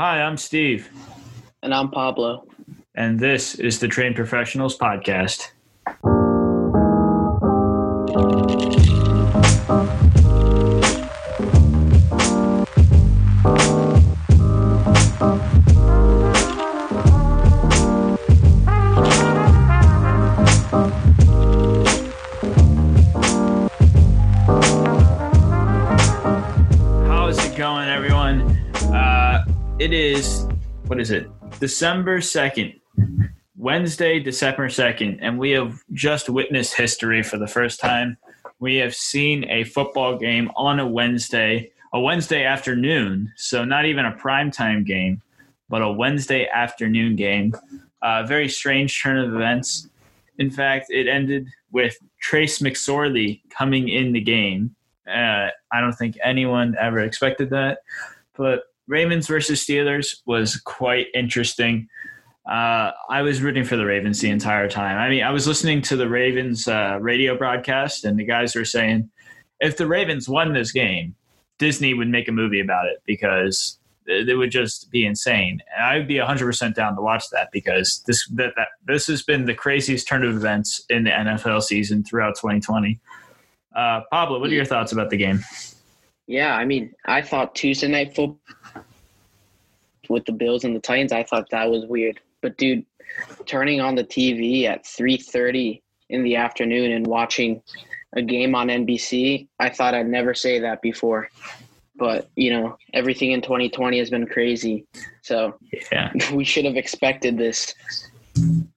Hi, I'm Steve, And I'm Pablo. and this is the Trained Professionals Podcast. December 2nd, Wednesday, December 2nd, and we have just witnessed history for the first time. We have seen a football game on a Wednesday, a Wednesday afternoon, so not even a primetime game, but a Wednesday afternoon game. Uh, very strange turn of events. In fact, it ended with Trace McSorley coming in the game. Uh, I don't think anyone ever expected that. But Ravens versus Steelers was quite interesting. Uh, I was rooting for the Ravens the entire time. I mean, I was listening to the Ravens uh, radio broadcast, and the guys were saying if the Ravens won this game, Disney would make a movie about it because it would just be insane. And I would be 100% down to watch that because this that, that this has been the craziest turn of events in the NFL season throughout 2020. Uh, Pablo, what are your thoughts about the game? Yeah, I mean, I thought Tuesday night football with the Bills and the Titans, I thought that was weird. But dude, turning on the TV at 3:30 in the afternoon and watching a game on NBC, I thought I'd never say that before. But, you know, everything in 2020 has been crazy. So, Yeah, we should have expected this.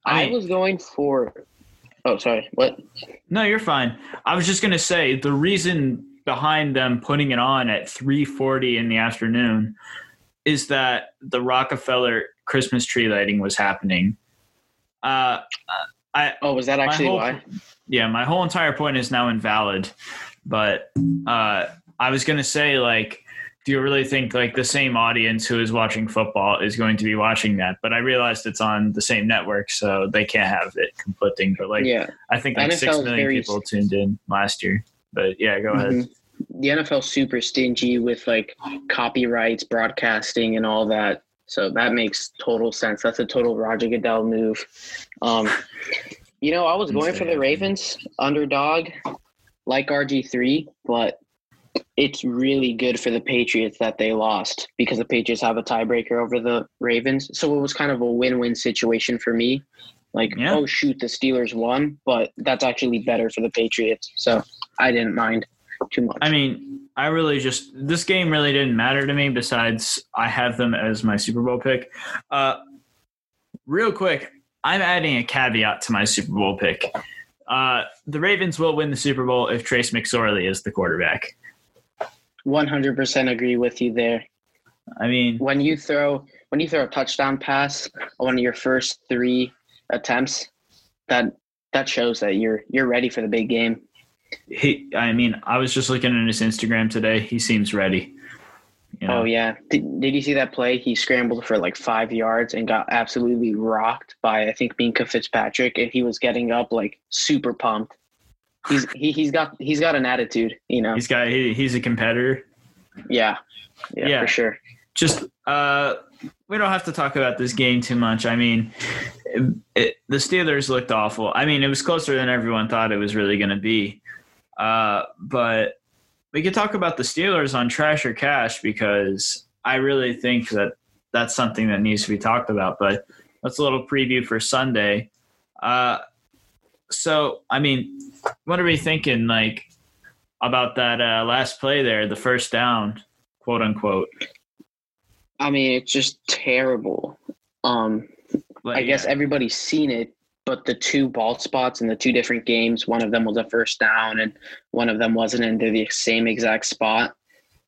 I I- was going for Oh, sorry. What? no, you're fine. I was just gonna say the reason behind them putting it on at 3:40 in the afternoon is that the Rockefeller Christmas tree lighting was happening. Uh, I Oh, was that actually whole- why? yeah, my whole entire point is now invalid. But uh, I was gonna say, like, do you really think like the same audience who is watching football is going to be watching that? But I realized it's on the same network, so they can't have it conflicting. But like, Yeah. I think like NFL six million people tuned in last year. But yeah, go ahead. The NFL's super stingy with like copyrights, broadcasting, and all that. So that makes total sense. That's a total Roger Goodell move. Um, you know, I was going for the Ravens underdog, like RG three, but it's really good for the Patriots that they lost because the Patriots have a tiebreaker over the Ravens. So it was kind of a win-win situation for me. Like, Yeah. oh shoot, the Steelers won, but that's actually better for the Patriots. So I didn't mind too much. I mean, I really just this game really didn't matter to me. Besides, I have them as my Super Bowl pick. Uh, real quick, I'm adding a caveat to my Super Bowl pick. Uh, the Ravens will win the Super Bowl if Trace McSorley is the quarterback. 100% agree with you there. I mean, When you throw when you throw a touchdown pass on one of your first 3 attempts, that that shows that you're you're ready for the big game. He. I mean, I was just looking at his Instagram today. He seems ready. You know? Oh yeah. Did, did you see that play? He scrambled for like 5 yards and got absolutely rocked by I think Minkah Fitzpatrick and he was getting up like super pumped. He's he, he's got he's got an attitude, you know. He's got. He, he's a competitor. Yeah. Yeah, Yeah. for sure. just uh we don't have to talk about this game too much. I mean, it, it, the Steelers looked awful. I mean, it was closer than everyone thought it was really going to be. Uh, but we could talk about the Steelers on trash or cash because I really think that that's something that needs to be talked about. But that's a little preview for Sunday. Uh, so, I mean, what are we thinking like about that uh, last play there, the first down, quote unquote? I mean, it's just terrible. Um Like, I guess everybody's seen it, but the two ball spots in the two different games, one of them was a first down and one of them wasn't, and they're the same exact spot.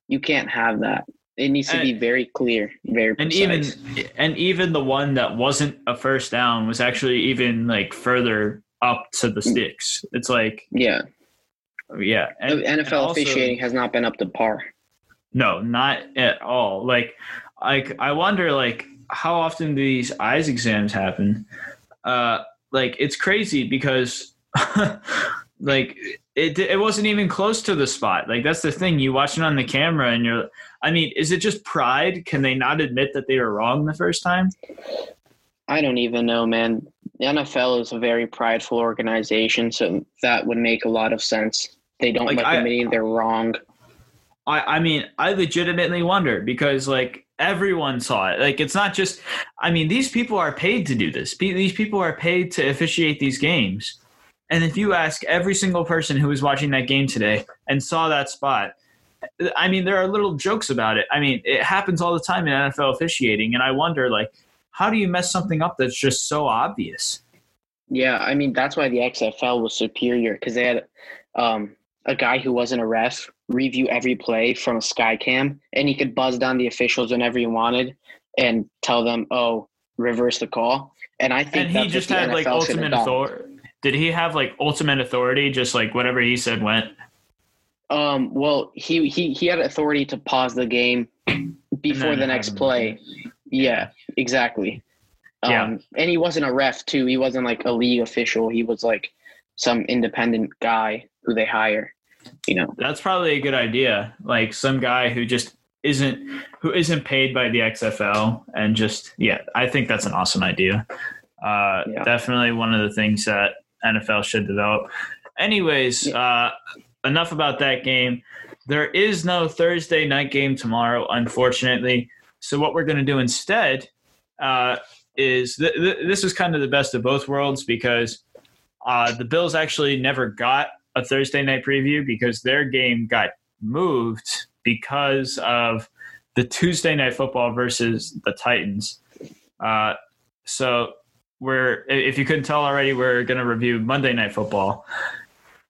You can't have that. It needs to be very clear, very and precise. even and even the one that wasn't a first down was actually even like further up to the sticks. It's like yeah, yeah, and, The and NFL also- officiating has not been up to par. No, not at all. Like, like I wonder, like how often do these eyes exams happen? Uh, like it's crazy because, like it it wasn't even close to the spot. Like that's the thing. You watch it on the camera, and you're. I mean, is it just pride? Can they not admit that they were wrong the first time? I don't even know, man. The NFL is a very prideful organization, so that would make a lot of sense. They don't Like, admitting they're wrong. I, I mean, I legitimately wonder because like everyone saw it. Like it's not just. I mean, these people are paid to do this. These people are paid to officiate these games. And if you ask every single person who was watching that game today and saw that spot, I mean, there are little jokes about it. I mean, it happens all the time in NFL officiating, and I wonder, like, how do you mess something up that's just so obvious? Yeah, I mean that's why the XFL was superior because they had um, a guy who wasn't a ref review every play from a sky cam, and he could buzz down the officials whenever he wanted and tell them, "Oh, reverse the call." And I think And he just had like NFL ultimate authority. Did he have like ultimate authority? Just like whatever he said went. Um, well, he he he had authority to pause the game before the next play. Yeah, exactly. Um, Yeah. and he wasn't a ref too. He wasn't like a league official. He was like some independent guy who they hire. You know. That's probably a good idea. Like some guy who just isn't who isn't paid by the XFL and just yeah, I think that's an awesome idea. Uh, Yeah. Definitely one of the things that NFL should develop. Anyways, uh, enough about that game. There is no Thursday night game tomorrow, unfortunately. So what we're going to do instead uh, is th- th- this is kind of the best of both worlds because uh, the Bills actually never got a Thursday night preview because their game got moved because of the Tuesday night football versus the Titans. Uh, so we're if you couldn't tell already, we're going to review Monday night football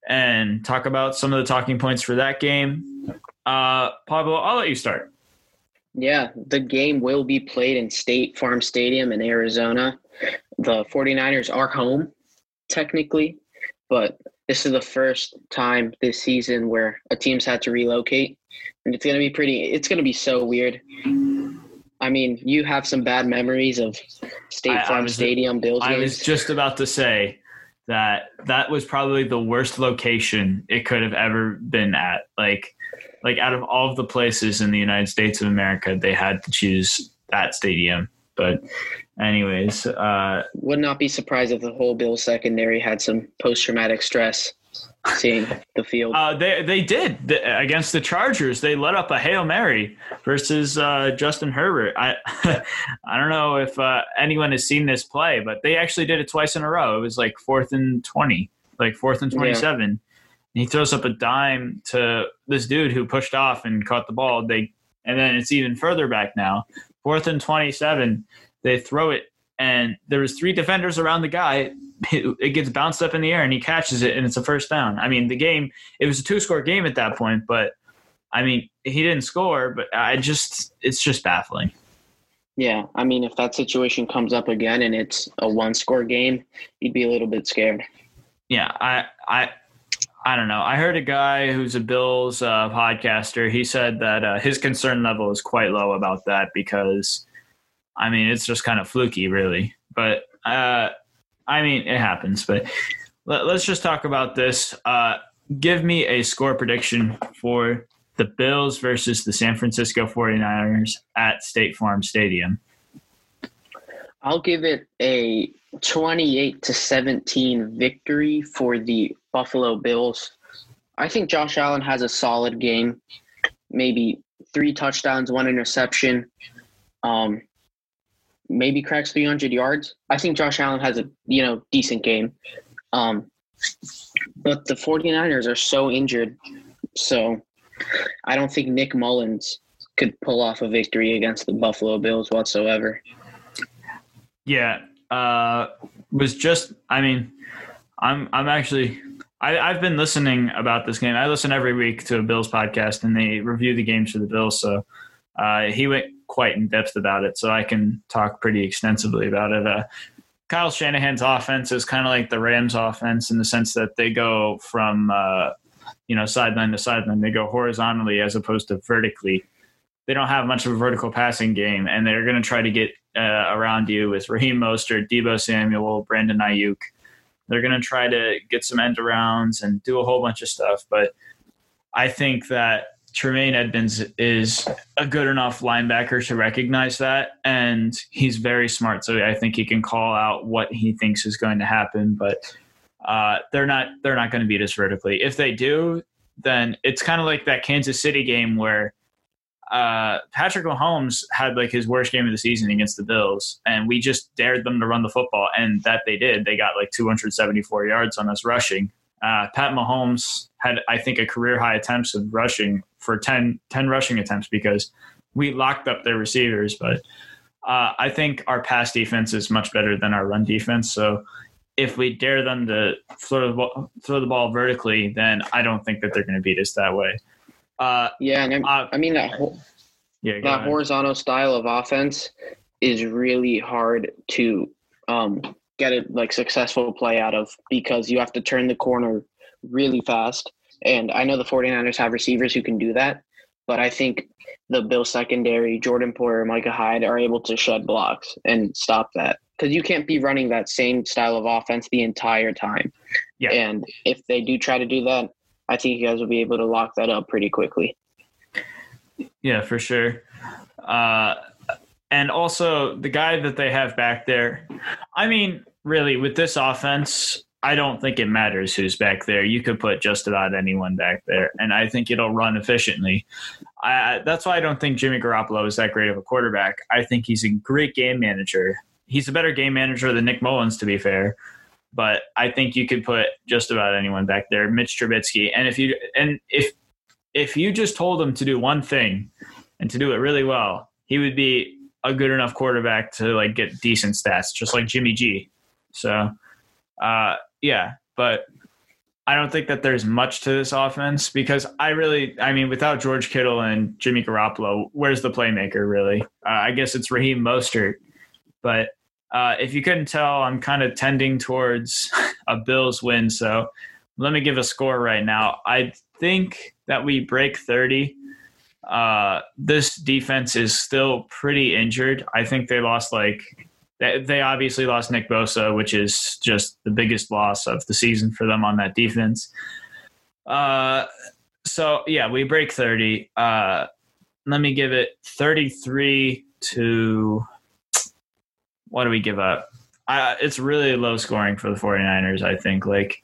and talk about some of the talking points for that game. Uh, Pablo, I'll let you start. Yeah, the game will be played in State Farm Stadium in Arizona. The 49ers are home, technically, but this is the first time this season where a team's had to relocate. And it's going to be pretty, it's going to be so weird. I mean, you have some bad memories of State I- I Farm was- Stadium Bills I was just about to say that that was probably the worst location it could have ever been at. Like, like out of all of the places in the United States of America, they had to choose that stadium. But, anyways, uh, Would not be surprised if the whole Bills secondary had some post traumatic stress seeing the field. uh, they they did The- against the Chargers. They let up a hail mary versus uh, Justin Herbert. I I don't know if uh, anyone has seen this play, but they actually did it twice in a row. It was like fourth and twenty, like fourth and twenty-seven. And he throws up a dime to this dude who pushed off and caught the ball. They and then it's even further back now. Fourth and twenty-seven. They throw it, and there was three defenders around the guy. It gets bounced up in the air, and he catches it, and it's a first down. I mean, the game. It was a two-score game at that point, but I mean, he didn't score. But I just, it's just baffling. Yeah, I mean, if that situation comes up again and it's a one score game, you'd be a little bit scared. yeah, I, I, I don't know. I heard a guy who's a Bills uh, podcaster. He said that uh, his concern level is quite low about that because, I mean, it's just kind of fluky, really. But uh, I mean, it happens. But let, us just talk about this. Uh, give me a score prediction for the Bills versus the San Francisco 49ers at State Farm Stadium. I'll give it a 28 to 17 victory for the Buffalo Bills. I think Josh Allen has a solid game, maybe three touchdowns, one interception, um, maybe cracks 300 yards. I think Josh Allen has a you know decent game, um, but the 49ers are so injured, so I don't think Nick Mullens could pull off a victory against the Buffalo Bills whatsoever. Yeah, uh, was just. I mean, I'm I'm actually. I, I've been listening about this game. I listen every week to a Bills podcast, and they review the games for the Bills. So uh, he went quite in depth about it, so I can talk pretty extensively about it. Uh, Kyle Shanahan's offense is kind of like the Rams' offense in the sense that they go from uh, you know sideline to sideline. They go horizontally as opposed to vertically. They don't have much of a vertical passing game, and they're going to try to get uh, around you with Raheem Mostert, Deebo Samuel, Brandon Aiyuk. They're going to try to get some end arounds and do a whole bunch of stuff. But I think that Tremaine Edmunds is a good enough linebacker to recognize that, and he's very smart. So I think he can call out what he thinks is going to happen. But uh, they're not they're not going to beat us vertically. If they do, then it's kind of like that Kansas City game where uh, Patrick Mahomes had like his worst game of the season against the Bills, and we just dared them to run the football, and that they did. They got like 274 yards on us rushing. Uh, Pat Mahomes had, I think, a career high attempts of rushing for 10, 10 rushing attempts because we locked up their receivers. But uh, I think our pass defense is much better than our run defense. So if we dare them to throw the ball, throw the ball vertically, then I don't think that they're going to beat us that way. Uh, yeah, and uh, I mean that whole, yeah, that ahead. horizontal style of offense is really hard to um, get a like successful play out of because you have to turn the corner really fast. And I know the 49ers have receivers who can do that, but I think the Bill secondary, Jordan Poyer, Micah Hyde are able to shed blocks and stop that because you can't be running that same style of offense the entire time. Yeah. And if they do try to do that, I think you guys will be able to lock that up pretty quickly. Yeah, for sure. Uh, and also the guy that they have back there. I mean, really, with this offense, I don't think it matters who's back there. You could put just about anyone back there, and I think it'll run efficiently. I, that's why I don't think Jimmy Garoppolo is that great of a quarterback. I think he's a great game manager. He's a better game manager than Nick Mullens, to be fair but I think you could put just about anyone back there. Mitch Trubisky, and if you and if if you just told him to do one thing and to do it really well, he would be a good enough quarterback to like get decent stats, just like Jimmy G. So, uh, yeah, but I don't think that there's much to this offense because I really, I mean, without George Kittle and Jimmy Garoppolo, where's the playmaker really? Uh, I guess it's Raheem Mostert, but uh, if you couldn't tell, I'm kind of tending towards a Bills win. So let me give a score right now. I think that we break 30. Uh, this defense is still pretty injured. I think they lost like they obviously lost Nick Bosa, which is just the biggest loss of the season for them on that defense. Uh, so yeah, we break 30. Uh, let me give it 33 to what do we give up? I, it's really low scoring for the 49ers, I think. Like,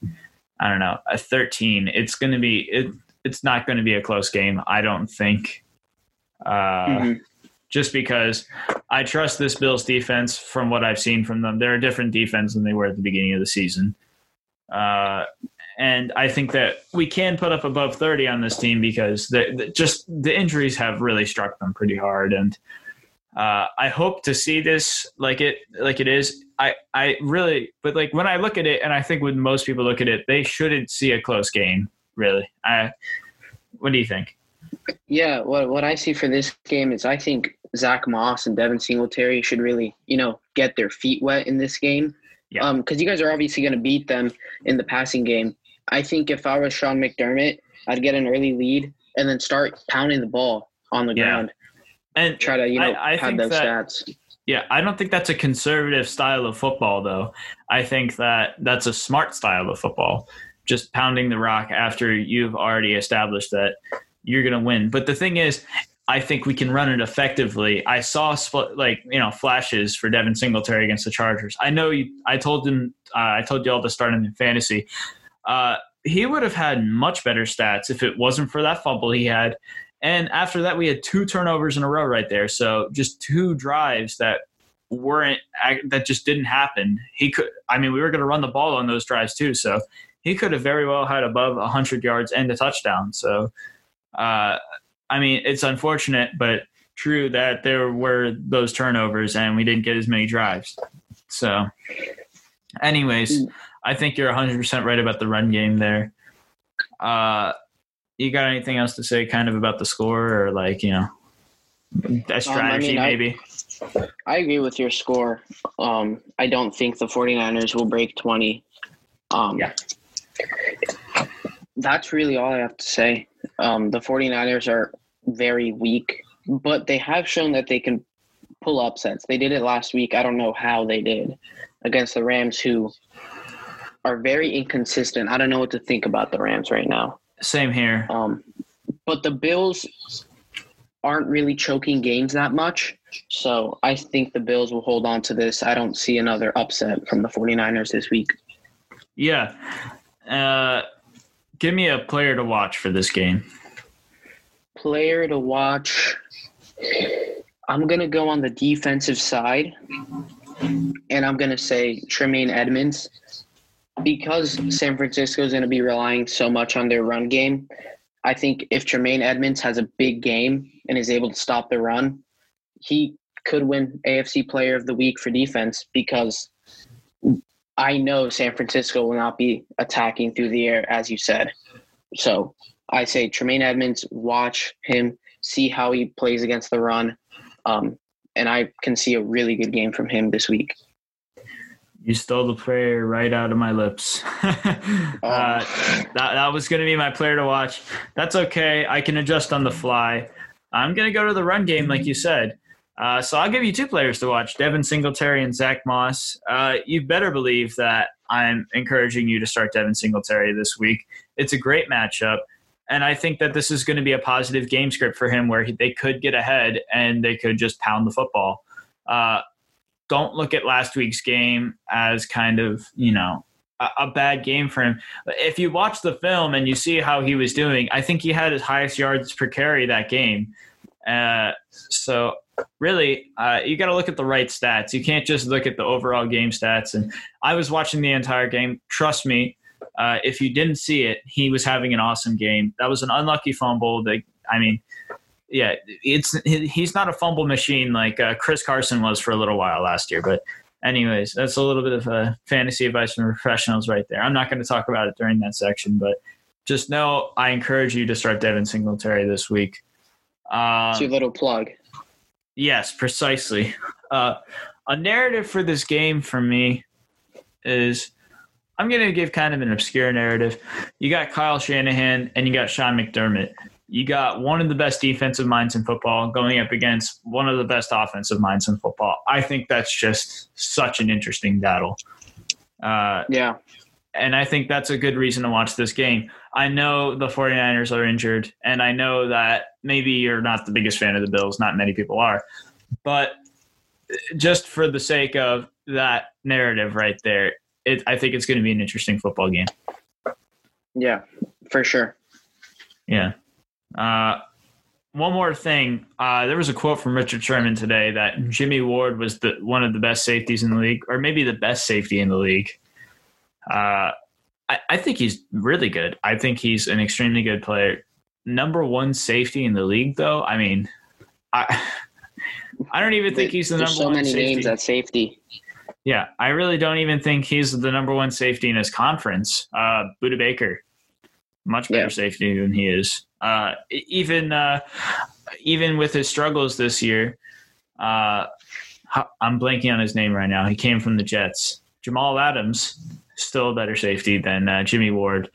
I don't know, a 13. It's going to be, it, it's not going to be a close game, I don't think. Uh, mm-hmm. Just because I trust this Bills defense from what I've seen from them. They're a different defense than they were at the beginning of the season. Uh, and I think that we can put up above 30 on this team because the, the, just the injuries have really struck them pretty hard. And uh, I hope to see this like it like it is. I I really, but like when I look at it, and I think when most people look at it, they shouldn't see a close game. Really, I. What do you think? Yeah, what what I see for this game is I think Zach Moss and Devin Singletary should really you know get their feet wet in this game. Yeah. Um, because you guys are obviously going to beat them in the passing game. I think if I was Sean McDermott, I'd get an early lead and then start pounding the ball on the yeah. ground and try to you know I, I have those that, stats. Yeah, I don't think that's a conservative style of football, though. I think that that's a smart style of football. Just pounding the rock after you've already established that you're going to win. But the thing is, I think we can run it effectively. I saw like you know flashes for Devin Singletary against the Chargers. I know you. I told him. Uh, I told you all to start him in fantasy. Uh, he would have had much better stats if it wasn't for that fumble he had and after that, we had two turnovers in a row right there. So just two drives that weren't that just didn't happen. He could. I mean, we were going to run the ball on those drives too. So he could have very well had above 100 yards and a touchdown. So, uh, I mean, it's unfortunate, but true that there were those turnovers and we didn't get as many drives. So, anyways, I think you're 100% right about the run game there. Uh, you got anything else to say kind of about the score or like, you know, a strategy um, I mean, maybe? I, I, agree with your score. Um, I don't think the 49ers will break 20. Um, yeah. That's really all I have to say. Um, the 49ers are very weak, but they have shown that they can pull upsets. They did it last week. I don't know how they did against the Rams, who are very inconsistent. I don't know what to think about the Rams right now. Same here. Um, but the Bills aren't really choking games that much. So I think the Bills will hold on to this. I don't see another upset from the 49ers this week. Yeah. Uh, give me a player to watch for this game. Player to watch. I'm going to go on the defensive side, and I'm going to say Tremaine Edmunds because San Francisco is going to be relying so much on their run game. I think if Tremaine Edmunds has a big game and is able to stop the run, he could win AFC Player of the Week for defense because I know San Francisco will not be attacking through the air, as you said. So I say Tremaine Edmunds, watch him, see how he plays against the run. Um, and I can see a really good game from him this week. You stole the prayer right out of my lips. uh, that, that was going to be my player to watch. That's okay. I can adjust on the fly. I'm going to go to the run game, like you said. Uh, so I'll give you two players to watch Devin Singletary and Zach Moss. Uh, you better believe that I'm encouraging you to start Devin Singletary this week. It's a great matchup. And I think that this is going to be a positive game script for him where he, they could get ahead and they could just pound the football. Uh, don't look at last week's game as kind of, you know, a, a, bad game for him. If you watch the film and you see how he was doing, I think he had his highest yards per carry that game. Uh, so really, uh, you got to look at the right stats. You can't just look at the overall game stats. And I was watching the entire game. Trust me, uh, if you didn't see it, he was having an awesome game. That was an unlucky fumble. That I mean, yeah, it's he's not a fumble machine like uh, Chris Carson was for a little while last year. But anyways, that's a little bit of a fantasy advice from professionals right there. I'm not going to talk about it during that section, but just know I encourage you to start Devin Singletary this week. Um, Two little plug. Yes, precisely. Uh, a narrative for this game for me is I'm going to give kind of an obscure narrative. You got Kyle Shanahan and you got Sean McDermott you got one of the best defensive minds in football going up against one of the best offensive minds in football. I think that's just such an interesting battle. Uh, yeah. And I think that's a good reason to watch this game. I know the 49ers are injured, and I know that maybe you're not the biggest fan of the Bills. Not many people are. But just for the sake of that narrative right there, it, I think it's going to be an interesting football game. Yeah, for sure. Yeah. Uh, one more thing. Uh, there was a quote from Richard Sherman today that Jimmy Ward was the one of the best safeties in the league, or maybe the best safety in the league. Uh, I, I think he's really good. I think he's an extremely good player. Number one safety in the league, though. I mean, I I don't even think he's the There's number so one. So many safety. names at safety. Yeah, I really don't even think he's the number one safety in his conference. Uh, Budda Baker, much better yeah. safety than he is. Uh, even uh, even with his struggles this year, uh, I'm blanking on his name right now. He came from the Jets. Jamal Adams, still a better safety than uh, Jimmy Ward,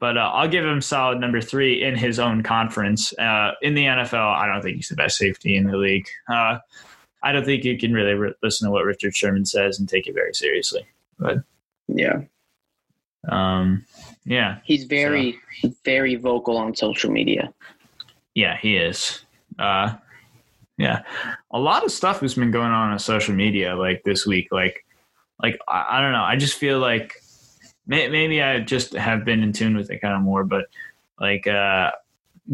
but uh, I'll give him solid number three in his own conference. Uh, in the NFL, I don't think he's the best safety in the league. I don't think you can really re- listen to what Richard Sherman says and take it very seriously. But yeah, um, yeah. He's very, so. very vocal on social media. Yeah, he is. Uh, yeah. A lot of stuff has been going on on social media like this week. Like, like, I, I don't know. I just feel like may, maybe I just have been in tune with it kind of more, but like, uh,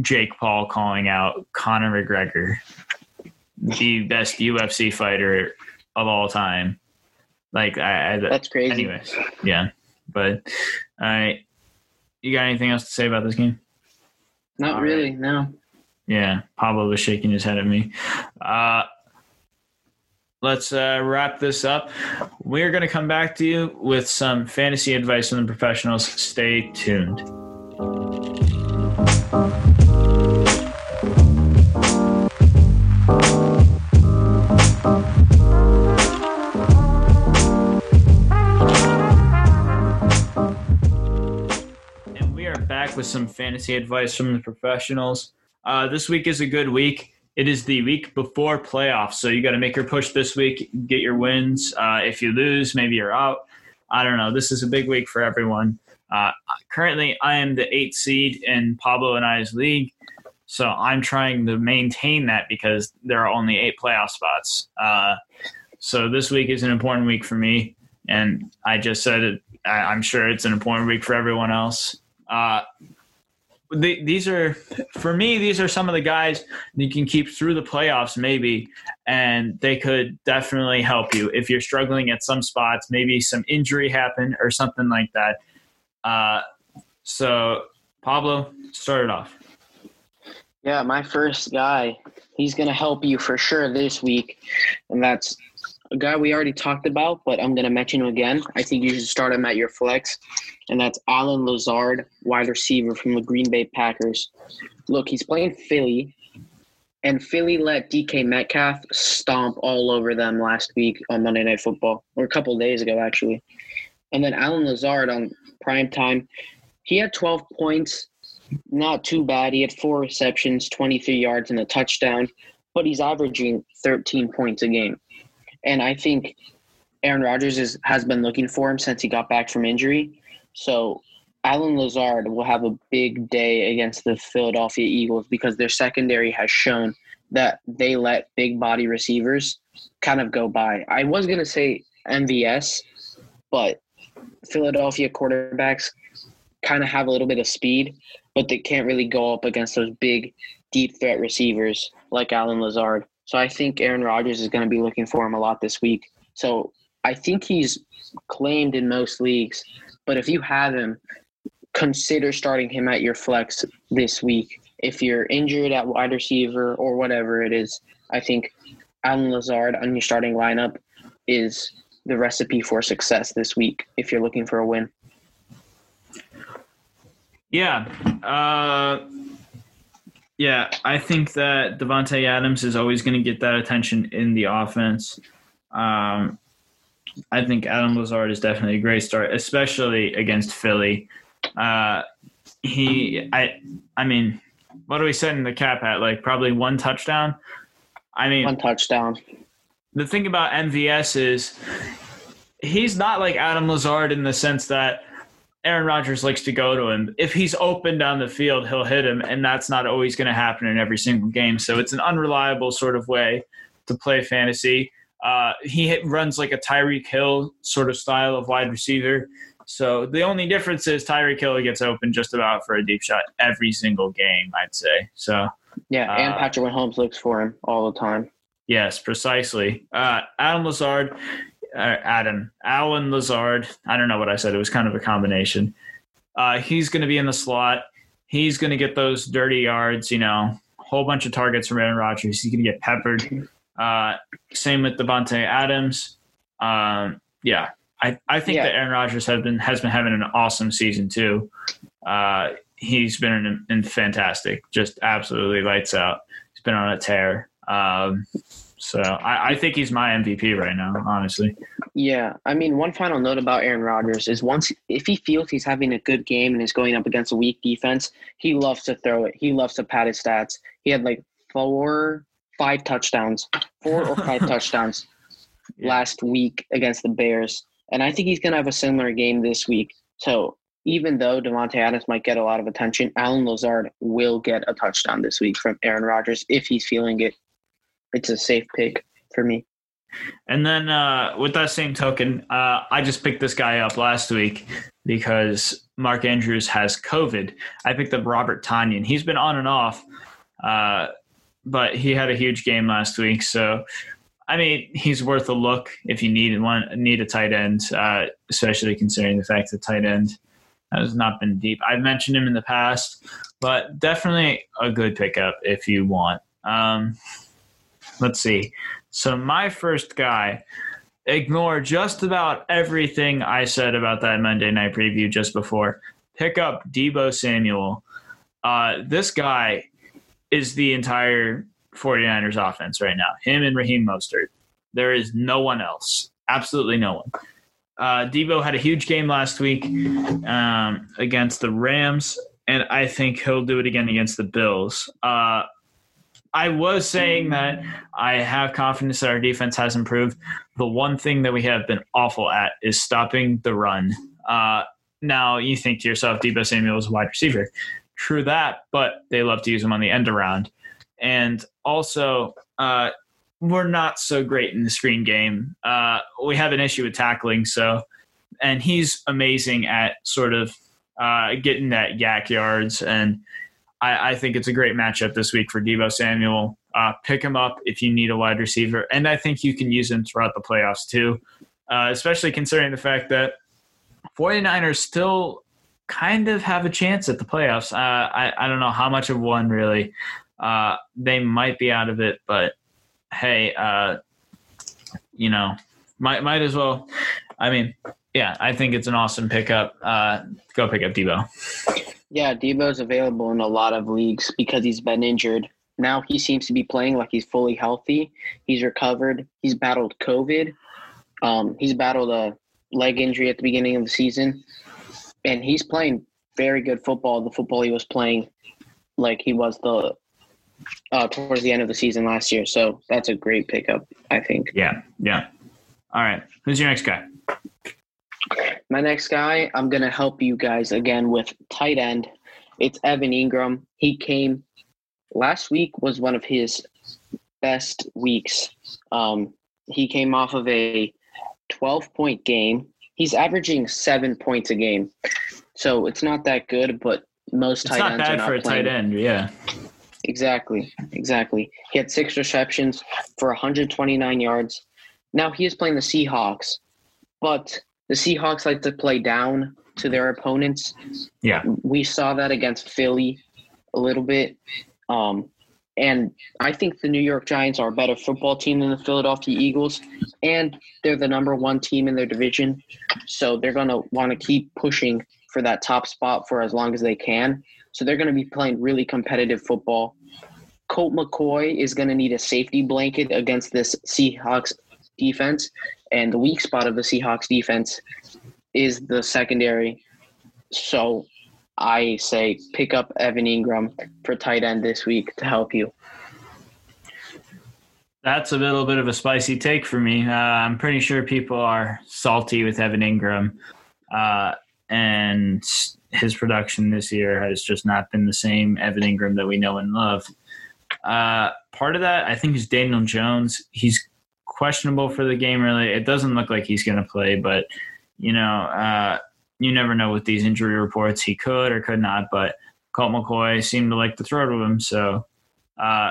Jake Paul calling out Conor McGregor, the best UFC fighter of all time. Like I, I that's crazy. Anyways, yeah. But right, you got anything else to say about this game? Not All really, right. no. Yeah, Pablo was shaking his head at me. Uh, let's uh, wrap this up. We're going to come back to you with some fantasy advice from the professionals. Stay tuned. With some fantasy advice from the professionals. Uh, this week is a good week. It is the week before playoffs, so you got to make your push this week, get your wins. Uh, if you lose, maybe you're out. I don't know. This is a big week for everyone. Uh, currently, I am the eighth seed in Pablo and I's league. So I'm trying to maintain that because there are only eight playoff spots. Uh, so this week is an important week for me. And I just said it, I, am sure it's an important week for everyone else. Uh, the, these are, for me, these are some of the guys you can keep through the playoffs, maybe, and they could definitely help you if you're struggling at some spots. Maybe some injury happened or something like that. Uh, so, Pablo, start it off. Yeah, my first guy, he's going to help you for sure this week. And that's a guy we already talked about, but I'm going to mention him again. I think you should start him at your flex. And that's Allen Lazard, wide receiver from the Green Bay Packers. Look, he's playing Philly, and Philly let DK Metcalf stomp all over them last week on Monday Night Football, or a couple days ago, actually. And then Allen Lazard on prime time, he had 12 points, not too bad. He had four receptions, 23 yards, and a touchdown, but he's averaging 13 points a game. And I think Aaron Rodgers is, has been looking for him since he got back from injury. So Allen Lazard will have a big day against the Philadelphia Eagles because their secondary has shown that they let big body receivers kind of go by. I was going to say MVS, but Philadelphia quarterbacks kind of have a little bit of speed, but they can't really go up against those big, deep threat receivers like Allen Lazard. So I think Aaron Rodgers is going to be looking for him a lot this week. So I think he's claimed in most leagues, but if you have him, consider starting him at your flex this week. If you're injured at wide receiver or whatever it is, I think Allen Lazard on your starting lineup is the recipe for success this week if you're looking for a win. Yeah. Uh, yeah, I think that Davante Adams is always going to get that attention in the offense. Um, I think Adam Lazard is definitely a great start, especially against Philly. Uh, he, I, I mean, what are we setting the cap at? Like probably one touchdown. I mean, one touchdown. The thing about MVS is he's not like Adam Lazard in the sense that Aaron Rodgers likes to go to him. If he's open down the field, he'll hit him, and that's not always going to happen in every single game. So it's an unreliable sort of way to play fantasy. Uh, he hit, runs like a Tyreek Hill sort of style of wide receiver. So the only difference is Tyreek Hill gets open just about for a deep shot every single game, I'd say. So yeah, and uh, Patrick Mahomes looks for him all the time. Yes, precisely. Uh, Adam Lazard, uh, Adam Allen Lazard. I don't know what I said. It was kind of a combination. Uh, he's going to be in the slot. He's going to get those dirty yards. You know, a whole bunch of targets from Aaron Rodgers. He's going to get peppered. Uh, same with Davante Adams. Um, yeah, I, I think yeah. that Aaron Rodgers has been has been having an awesome season too. Uh, he's been in, in, fantastic, just absolutely lights out. He's been on a tear. Um, so I, I, think he's my MVP right now, honestly. Yeah, I mean, one final note about Aaron Rodgers is once if he feels he's having a good game and is going up against a weak defense, he loves to throw it. He loves to pad his stats. He had like four, five touchdowns, four or five touchdowns yeah. last week against the Bears, and I think he's going to have a similar game this week. So even though Davante Adams might get a lot of attention, Allen Lazard will get a touchdown this week from Aaron Rodgers if he's feeling it it's a safe pick for me. And then uh, with that same token, uh, I just picked this guy up last week because Mark Andrews has COVID. I picked up Robert Tonyan. He's been on and off, uh, but he had a huge game last week. So, I mean, he's worth a look if you need one need a tight end, uh, especially considering the fact that tight end has not been deep. I've mentioned him in the past, but definitely a good pickup if you want. Um, let's see. So my first guy, ignore just about everything I said about that Monday night preview just before. Pick up Deebo Samuel. Uh, this guy is the entire 49ers offense right now. Him and Raheem Mostert. There is no one else. Absolutely no one. Uh, Deebo had a huge game last week um, against the Rams, and I think he'll do it again against the Bills. Uh, I was saying that I have confidence that our defense has improved. The one thing that we have been awful at is stopping the run. Uh, now you think to yourself, Deebo Samuel is a wide receiver. True that, but they love to use him on the end around. And also, uh, we're not so great in the screen game. Uh, we have an issue with tackling, so and he's amazing at sort of uh, getting that YAC yards and I, I, think it's a great matchup this week for Deebo Samuel. Uh, pick him up if you need a wide receiver, and I think you can use him throughout the playoffs too, uh, especially considering the fact that 49ers still kind of have a chance at the playoffs. Uh, I, I don't know how much of one really. Uh, they might be out of it, but hey, uh, you know, might might as well. I mean, yeah, I think it's an awesome pickup. Uh, go pick up Deebo. Yeah, Deebo's available in a lot of leagues because he's been injured. Now he seems to be playing like he's fully healthy. He's recovered. He's battled COVID. Um, he's battled a leg injury at the beginning of the season, and he's playing very good football. The football he was playing, like he was the uh, towards the end of the season last year. So that's a great pickup, I think. Yeah, yeah. All right, who's your next guy? My next guy, I'm going to help you guys again with tight end. It's Evan Engram. He came last week was one of his best weeks. Um, he came off of a 12 point game. He's averaging seven points a game. So it's not that good, but most it's tight not ends bad are not bad for a playing. tight end. Yeah. Exactly. Exactly. He had six receptions for 129 yards. Now he is playing the Seahawks, but the Seahawks like to play down to their opponents. Yeah. We saw that against Philly a little bit. Um, and I think the New York Giants are a better football team than the Philadelphia Eagles, and they're the number one team in their division. So they're going to want to keep pushing for that top spot for as long as they can. So they're going to be playing really competitive football. Colt McCoy is going to need a safety blanket against this Seahawks defense, and the weak spot of the Seahawks defense is the secondary. So I say pick up Evan Engram for tight end this week to help you. That's a little bit of a spicy take for me. Uh, I'm pretty sure people are salty with Evan Engram, uh, and his production this year has just not been the same Evan Engram that we know and love. Uh, part of that, I think, is Daniel Jones. He's questionable for the game. Really, it doesn't look like he's going to play, but you know, uh, you never know with these injury reports. He could or could not, but Colt McCoy seemed to like to throw to him. So uh,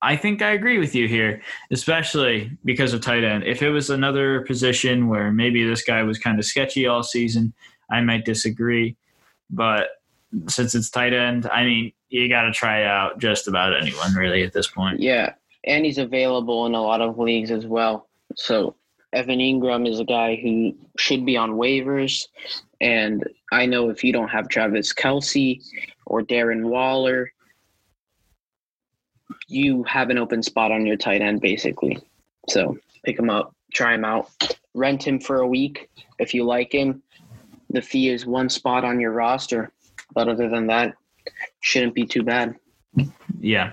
I think I agree with you here, especially because of tight end. If it was another position where maybe this guy was kind of sketchy all season, I might disagree. But since it's tight end, I mean, you got to try out just about anyone really at this point. Yeah, and he's available in a lot of leagues as well. So Evan Engram is a guy who should be on waivers. And I know if you don't have Travis Kelce or Darren Waller, you have an open spot on your tight end, basically. So pick him up, try him out, rent him for a week if you like him. The fee is one spot on your roster. But other than that, shouldn't be too bad. Yeah.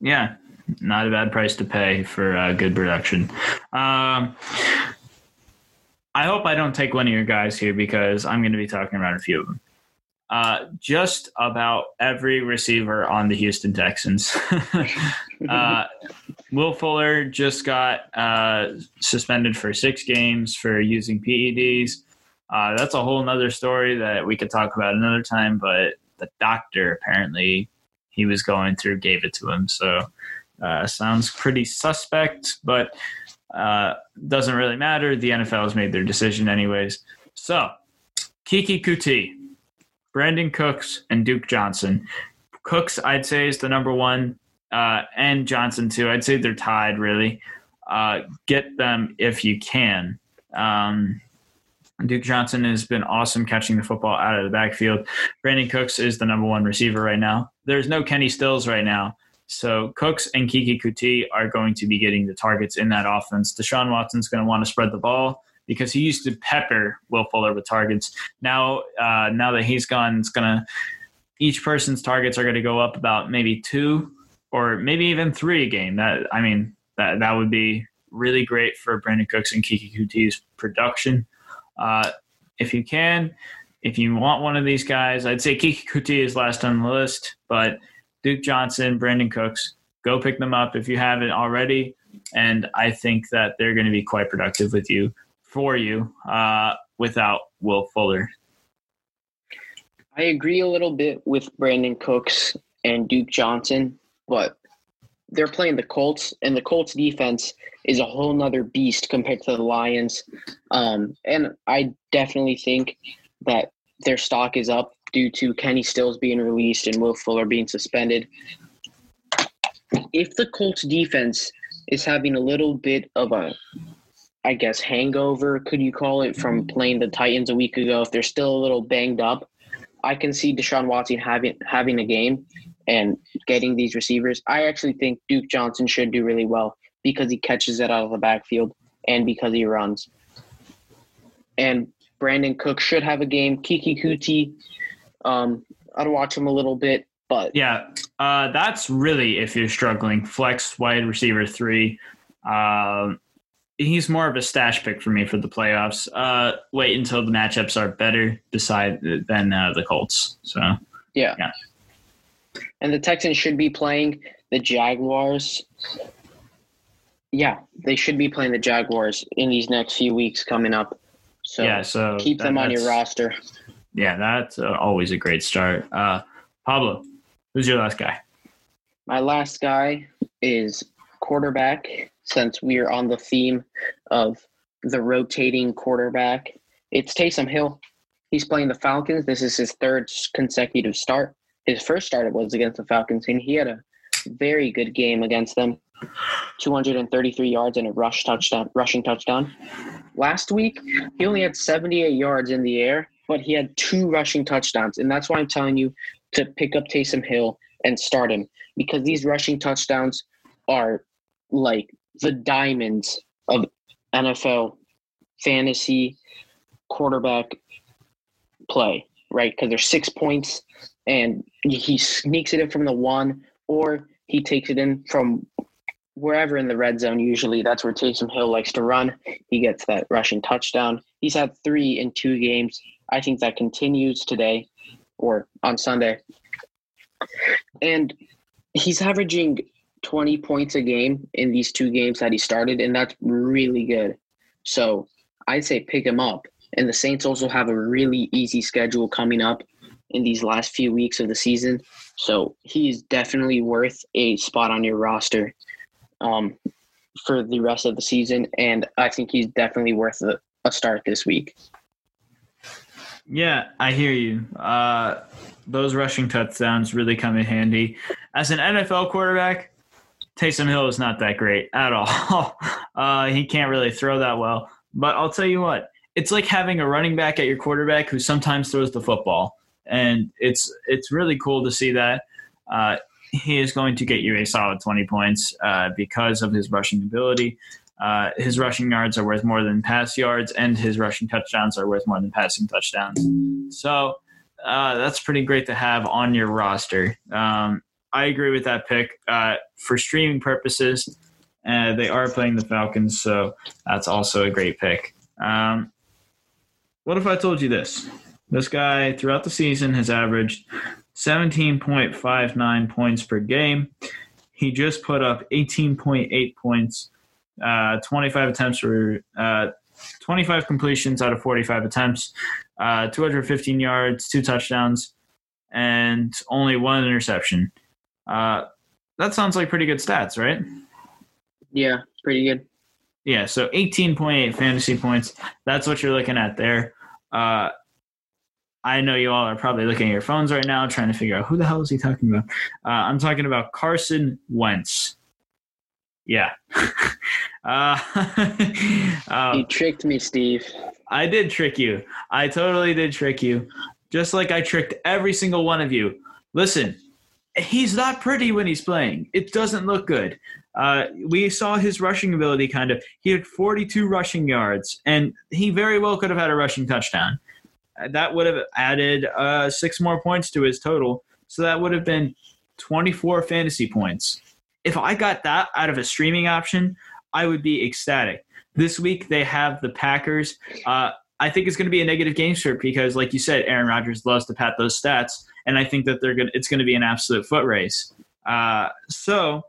Yeah not a bad price to pay for uh, good production. Um, I hope I don't take one of your guys here because I'm going to be talking about a few of them. Uh, just about every receiver on the Houston Texans. uh, Will Fuller just got uh, suspended for six games for using PEDs. Uh, that's a whole nother story that we could talk about another time, but the doctor apparently he was going through gave it to him. So uh, sounds pretty suspect, but uh, doesn't really matter. The NFL has made their decision anyways. So, Keke Coutee, Brandin Cooks, and Duke Johnson. Cooks, I'd say, is the number one, uh, and Johnson too. I'd say they're tied, really. Uh, get them if you can. Um, Duke Johnson has been awesome catching the football out of the backfield. Brandin Cooks is the number one receiver right now. There's no Kenny Stills right now. So Cooks and Keke Coutee are going to be getting the targets in that offense. Deshaun Watson's going to want to spread the ball because he used to pepper Will Fuller with targets. Now, uh, now that he's gone, it's going to each person's targets are going to go up about maybe two. or maybe even three a game. That I mean, that that would be really great for Brandin Cooks and Keke Coutee's production. Uh, if you can, if you want one of these guys, I'd say Keke Coutee is last on the list, but Duke Johnson, Brandin Cooks, go pick them up if you haven't already. And I think that they're going to be quite productive with you for you uh, without Will Fuller. I agree a little bit with Brandin Cooks and Duke Johnson, but they're playing the Colts, and the Colts defense is a whole nother beast compared to the Lions. Um, and I definitely think that their stock is up due to Kenny Stills being released and Will Fuller being suspended. If the Colts defense is having a little bit of a, I guess, hangover, could you call it, from playing the Titans a week ago, if they're still a little banged up, I can see Deshaun Watson having having a game and getting these receivers. I actually think Duke Johnson should do really well because he catches it out of the backfield and because he runs. And Brandin Cooks should have a game. Keke Coutee, um, I'd watch him a little bit, but yeah, uh, that's really if you're struggling flex wide receiver three. Um, he's more of a stash pick for me for the playoffs. Uh, wait until the matchups are better beside than uh, the Colts. So yeah. yeah, and the Texans should be playing the Jaguars. Yeah, they should be playing the Jaguars in these next few weeks coming up. So yeah, so keep that, them on your roster. Yeah, that's uh, always a great start. Uh, Pablo, who's your last guy? My last guy is quarterback. Since we are on the theme of the rotating quarterback, it's Taysom Hill. He's playing the Falcons. This is his third consecutive start. His first start was against the Falcons, and he had a very good game against them. 233 yards and a rush touchdown, rushing touchdown. Last week, he only had 78 yards in the air, but he had two rushing touchdowns, and that's why I'm telling you to pick up Taysom Hill and start him because these rushing touchdowns are like the diamonds of NFL fantasy quarterback play, right? Because there's six points and he sneaks it in from the one, or he takes it in from wherever in the red zone. Usually, that's where Taysom Hill likes to run. He gets that rushing touchdown. He's had three in two games. I think that continues today or on Sunday. And he's averaging 20 points a game in these two games that he started, and that's really good. So I'd say pick him up. And the Saints also have a really easy schedule coming up in these last few weeks of the season. So he's definitely worth a spot on your roster um, for the rest of the season. And I think he's definitely worth a, a start this week. Yeah, I hear you. Uh, those rushing touchdowns really come in handy. As an NFL quarterback, Taysom Hill is not that great at all. uh, he can't really throw that well. But I'll tell you what, it's like having a running back at your quarterback who sometimes throws the football and it's it's really cool to see that. Uh, he is going to get you a solid 20 points uh, because of his rushing ability. Uh, his rushing yards are worth more than pass yards, and his rushing touchdowns are worth more than passing touchdowns. So uh, that's pretty great to have on your roster. Um, I agree with that pick. Uh, for streaming purposes, uh, they are playing the Falcons, so that's also a great pick. Um, what if I told you this? This guy throughout the season has averaged 17.59 points per game. He just put up 18.8 points, uh, 25 attempts for uh, 25 completions out of 45 attempts, uh, 215 yards, two touchdowns, and only one interception. Uh, that sounds like pretty good stats, right? Yeah, pretty good. Yeah, so 18.8 fantasy points. That's what you're looking at there. Uh, I know you all are probably looking at your phones right now, trying to figure out who the hell is he talking about. Uh, I'm talking about Carson Wentz. Yeah. uh, um, you tricked me, Steve. I did trick you. I totally did trick you. Just like I tricked every single one of you. Listen, he's not pretty when he's playing. It doesn't look good. Uh, we saw his rushing ability kind of. He had 42 rushing yards, and he very well could have had a rushing touchdown that would have added uh, six more points to his total. So that would have been 24 fantasy points. If I got that out of a streaming option, I would be ecstatic. This week they have the Packers. Uh, I think it's going to be a negative game script because, like you said, Aaron Rodgers loves to pat those stats, and I think that they're going. It's going to be an absolute foot race. Uh, so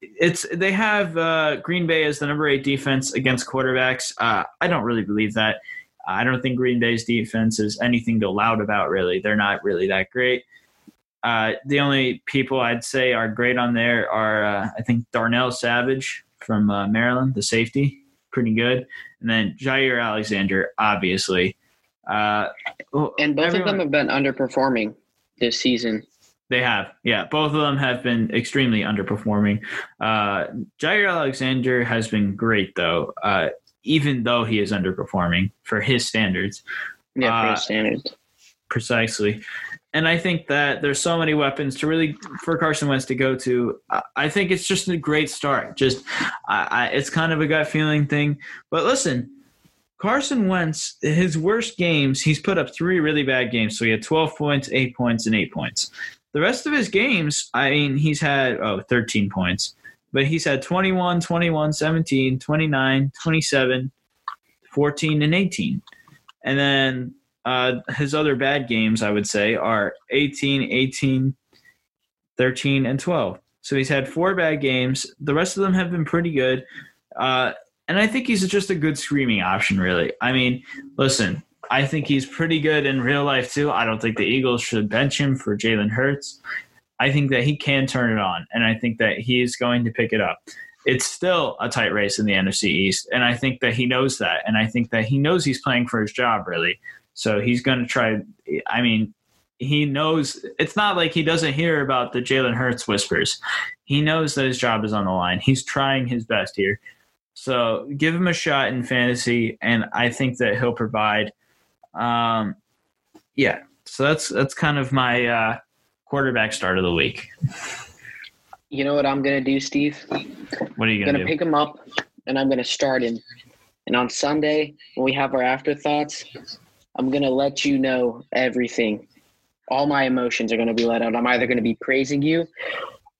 it's they have uh, Green Bay as the number eight defense against quarterbacks. Uh, I don't really believe that. I don't think Green Bay's defense is anything to loud about. Really, they're not really that great. Uh, the only people I'd say are great on there are uh, I think Darnell Savage from uh, Maryland, the safety, pretty good, and then Jaire Alexander, obviously. Uh, and both everyone, of them have been underperforming this season. They have, yeah. Both of them have been extremely underperforming. Uh, Jaire Alexander has been great though, uh, even though he is underperforming for his standards. Yeah, for his standards. Precisely and I think that there's so many weapons to really for Carson Wentz to go to. I think it's just a great start. Just I, I, it's kind of a gut feeling thing. But listen, Carson Wentz, his worst games, he's put up three really bad games. So he had 12 points, eight points, and eight points. The rest of his games, I mean, he's had oh 13 points, but he's had 21, 21, 17, 29, 27, 14, and 18. And then uh, his other bad games, I would say, are 18, 18, 13, and 12. So he's had four bad games. The rest of them have been pretty good. Uh, and I think he's just a good screaming option, really. I mean, listen, I think he's pretty good in real life, too. I don't think the Eagles should bench him for Jalen Hurts. I think that he can turn it on, and I think that he's going to pick it up. It's still a tight race in the NFC East, and I think that he knows that, and I think that he knows he's playing for his job, really. So he's going to try. I mean, he knows it's not like he doesn't hear about the Jalen Hurts whispers. He knows that his job is on the line. He's trying his best here. So give him a shot in fantasy, and I think that he'll provide. Um, yeah. So that's that's kind of my uh, quarterback start of the week. You know what I'm gonna do, Steve? What are you gonna, do? gonna pick him up, and I'm gonna start him. And on Sunday, when we have our afterthoughts, I'm gonna let you know everything. All my emotions are gonna be let out. I'm either gonna be praising you,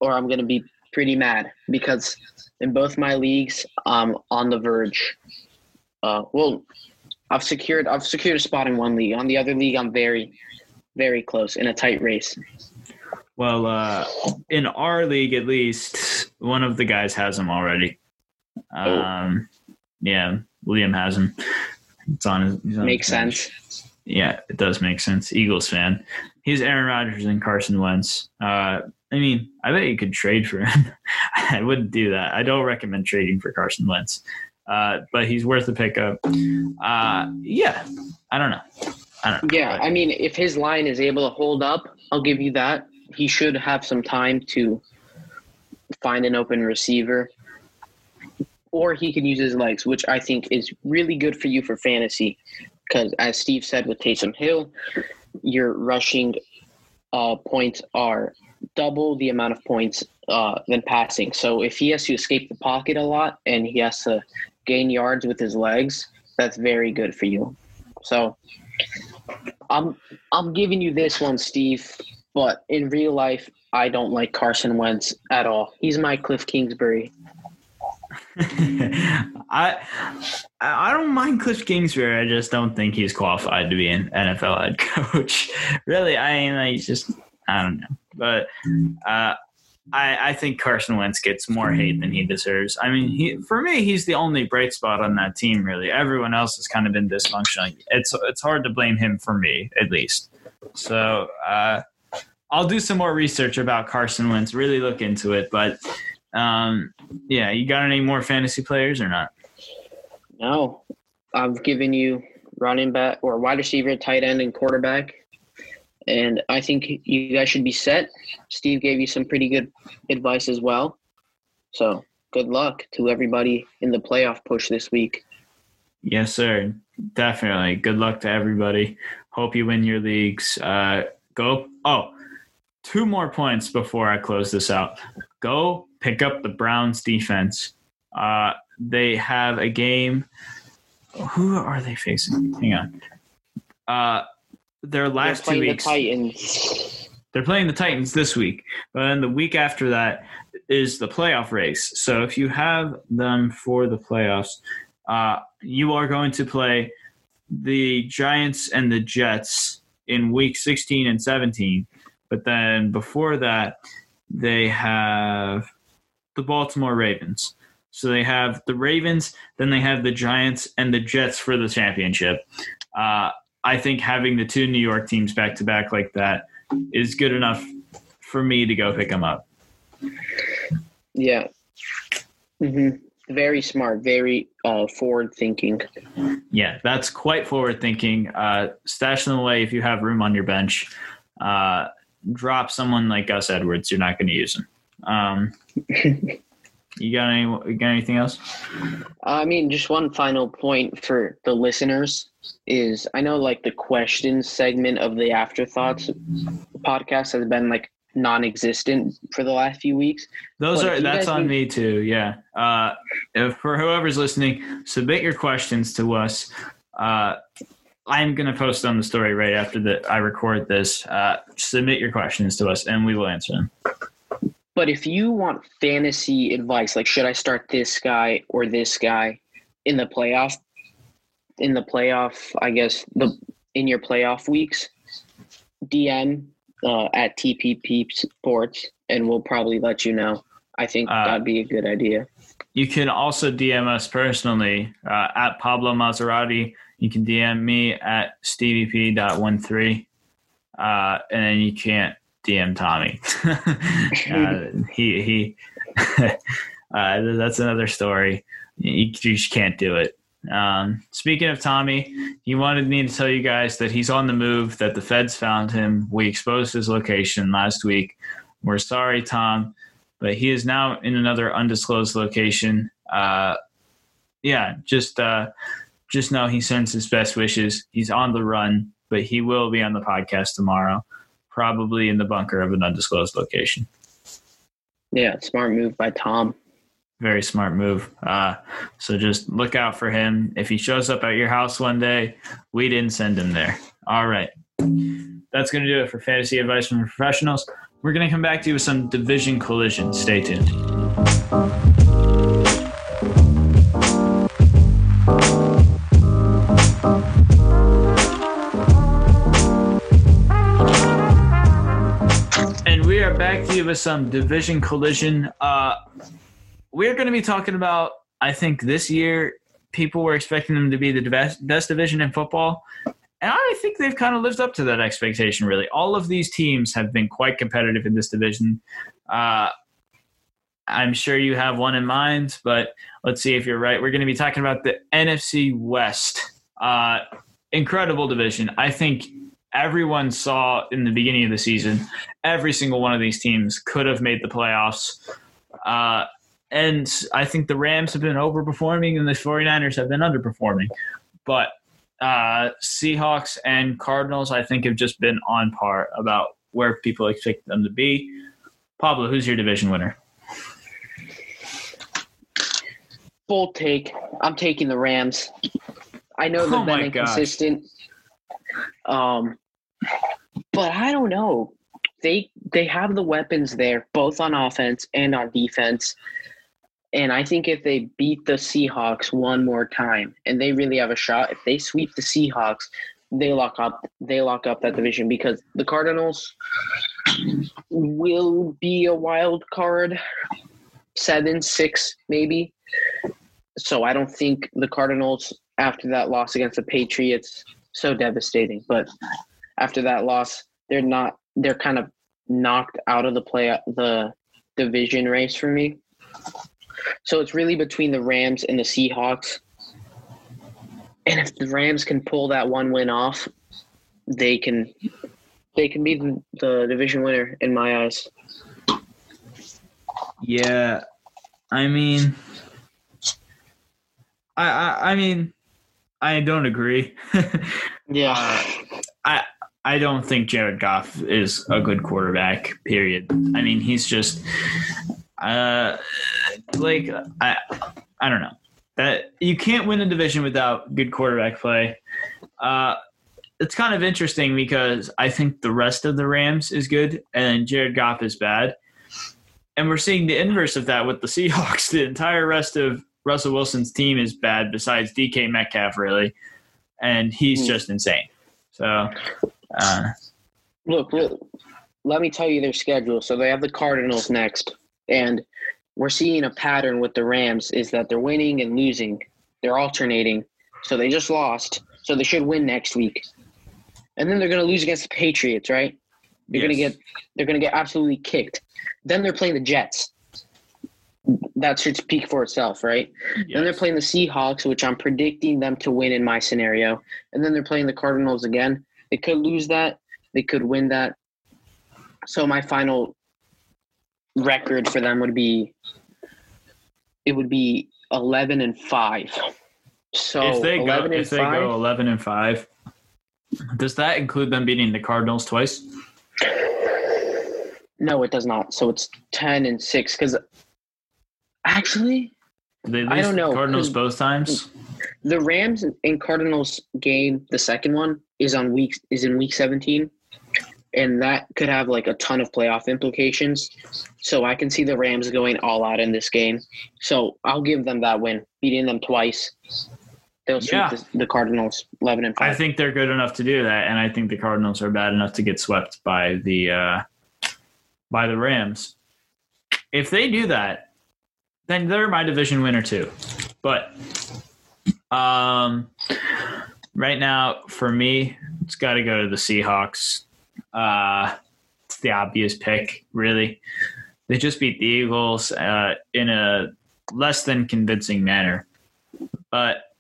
or I'm gonna be pretty mad because in both my leagues, I'm on the verge. Uh, well, I've secured I've secured a spot in one league. On the other league, I'm very, very close in a tight race. Well, uh, in our league, at least one of the guys has him already. Oh. Um, oh. Yeah, William has him. It's on his. On Makes his sense. Yeah, it does make sense. Eagles fan. He's Aaron Rodgers and Carson Wentz. Uh, I mean, I bet you could trade for him. I wouldn't do that. I don't recommend trading for Carson Wentz. Uh, but he's worth a pickup. Uh, yeah, I don't know. I don't know. Yeah. I mean, if his line is able to hold up, I'll give you that. He should have some time to find an open receiver or he can use his legs, which I think is really good for you for fantasy. Because as Steve said with Taysom Hill, your rushing uh, points are double the amount of points uh, than passing. So if he has to escape the pocket a lot and he has to gain yards with his legs, that's very good for you. So I'm I'm giving you this one, Steve. But in real life, I don't like Carson Wentz at all. He's my Cliff Kingsbury. I I don't mind Cliff Kingsbury. I just don't think he's qualified to be an NFL head coach. really, I mean, I just I don't know, but uh, I I think Carson Wentz gets more hate than he deserves. I mean, he for me, he's the only bright spot on that team. Really, everyone else has kind of been dysfunctional. It's it's hard to blame him for me, at least. So. Uh, I'll do some more research about Carson Wentz, really look into it, but um, yeah, you got any more fantasy players or not? No, I've given you running back or wide receiver, tight end, and quarterback, and I think you guys should be set. Steve gave you some pretty good advice as well. So good luck to everybody in the playoff push this week. Yes, sir. Definitely. Good luck to everybody. Hope you win your leagues. Uh, go. Oh, two more points before I close this out. Go pick up the Browns defense. Uh, they have a game. Who are they facing? Hang on. Uh, their last two weeks. The Titans. they're playing the Titans this week, but then the week after that is the playoff race. So if you have them for the playoffs, uh, you are going to play the Giants and the Jets in week 16 and 17. But then before that, they have the Baltimore Ravens. So they have the Ravens, then they have the Giants and the Jets for the championship. Uh, I think having the two New York teams back to back like that is good enough for me to go pick them up. Yeah. hmm Very smart. Very uh, forward thinking. Yeah, that's quite forward thinking. Uh, stash them away if you have room on your bench. Uh, drop someone like Gus Edwards. You're not going to use him. Um, you got any? You got anything else? I mean, just one final point for the listeners is I know like the questions segment of the afterthoughts podcast has been like non-existent for the last few weeks. Those But are that's on need- me too. Yeah. Uh, for whoever's listening, submit your questions to us. Uh, I'm gonna post on the story right after that I record this. Uh, submit your questions to us, and we will answer them. But if you want fantasy advice, like should I start this guy or this guy in the playoff, in the playoff, I guess the in your playoff weeks, DM uh, at TPP Sports, and we'll probably let you know. I think Uh, that'd be a good idea. You can also DM us personally uh, at Pablo Maserati. You can DM me at stevep.13. Uh, and then you can't DM Tommy. uh, he, he, uh, that's another story. You, you just can't do it. Um, speaking of Tommy, he wanted me to tell you guys that he's on the move, that the feds found him. We exposed his location last week. We're sorry, Tom but he is now in another undisclosed location. Uh, yeah, just uh, just know he sends his best wishes. He's on the run, but he will be on the podcast tomorrow, probably in the bunker of an undisclosed location. Yeah, smart move by Tom. Very smart move. Uh, so just look out for him. If he shows up at your house one day, we didn't send him there. All right. That's going to do it for fantasy advice from professionals. We're going to come back to you with some division collision. Stay tuned. We are back to you with some division collision. Uh, we're going to be talking about, I think this year, people were expecting them to be the best, best division in football. And I think they've kind of lived up to that expectation, really. All of these teams have been quite competitive in this division. Uh, I'm sure you have one in mind, but let's see if you're right. We're going to be talking about the NFC West. Uh, incredible division. I think everyone saw in the beginning of the season, every single one of these teams could have made the playoffs. Uh, and I think the Rams have been overperforming and the 49ers have been underperforming. But uh, Seahawks and Cardinals, I think, have just been on par about where people expect them to be. Pablo, who's your division winner? Bold take. I'm taking the Rams. I know they've Oh been my gosh. inconsistent. Um, but I don't know. They they have the weapons there, both on offense and on defense. And I think if they beat the Seahawks one more time, and they really have a shot, if they sweep the Seahawks, they lock up they lock up that division because the Cardinals will be a wild card seven, six, maybe. So I don't think the Cardinals after that loss against the Patriots so devastating. But after that loss, they're not they're kind of knocked out of the play the division race for me. So it's really between the Rams and the Seahawks. And if the Rams can pull that one win off, they can they can be the, the division winner in my eyes. Yeah, I mean, I I, I mean, I don't agree. Yeah. Uh, I I don't think Jared Goff is a good quarterback. Period. I mean, he's just uh like I I don't know that you can't win a division without good quarterback play. Uh, it's kind of interesting because I think the rest of the Rams is good and Jared Goff is bad. And we're seeing the inverse of that with the Seahawks. The entire rest of Russell Wilson's team is bad besides DK Metcalf, really. And he's Hmm. just insane. So, uh, Look, look, let me tell you their schedule. So they have the Cardinals next, and we're seeing a pattern with the Rams is that they're winning and losing. They're alternating. So they just lost. So they should win next week. And then they're going to lose against the Patriots, right? They're going to get they're going to get absolutely kicked. Then they're playing the Jets. That should speak for itself, right? Then they're playing the Seahawks, which I'm predicting them to win in my scenario. And then they're playing the Cardinals again. They could lose that. They could win that. So my final record for them would be it would be 11 and 5. So if they go, 11 and if they 5. go eleven and five, does that include them beating the Cardinals twice? No, it does not. So it's 10 and 6 cuz actually Did they I don't the know, Cardinals both times. The Rams and Cardinals game, the second one is on week is in week 17, and that could have like a ton of playoff implications. So I can see the Rams going all out in this game. So I'll give them that win, beating them twice. They'll sweep Yeah. the, the Cardinals 11 and five. I think they're good enough to do that, and I think the Cardinals are bad enough to get swept by the uh, by the Rams. If they do that, then they're my division winner too. But um, right now, for me, it's got to go to the Seahawks. Uh, it's the obvious pick, really. They just beat the Eagles uh, in a less than convincing manner, but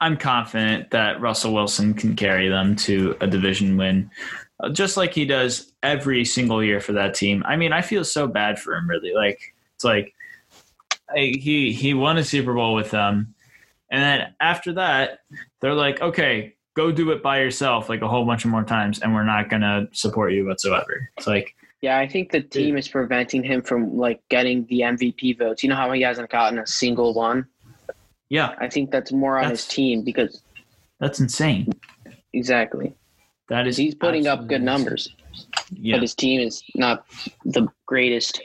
I'm confident that Russell Wilson can carry them to a division win, just like he does every single year for that team. I mean, I feel so bad for him. Really, like it's like he he won a Super Bowl with them, and then after that, they're like, okay, go do it by yourself, like a whole bunch of more times, and we're not gonna support you whatsoever. It's like, yeah, I think the team is preventing him from like getting the MVP votes. You know how he hasn't gotten a single one? yeah, I think that's more on his team because that's insane. exactly. That is He's putting up good insane. numbers. Yeah. but his team is not the greatest.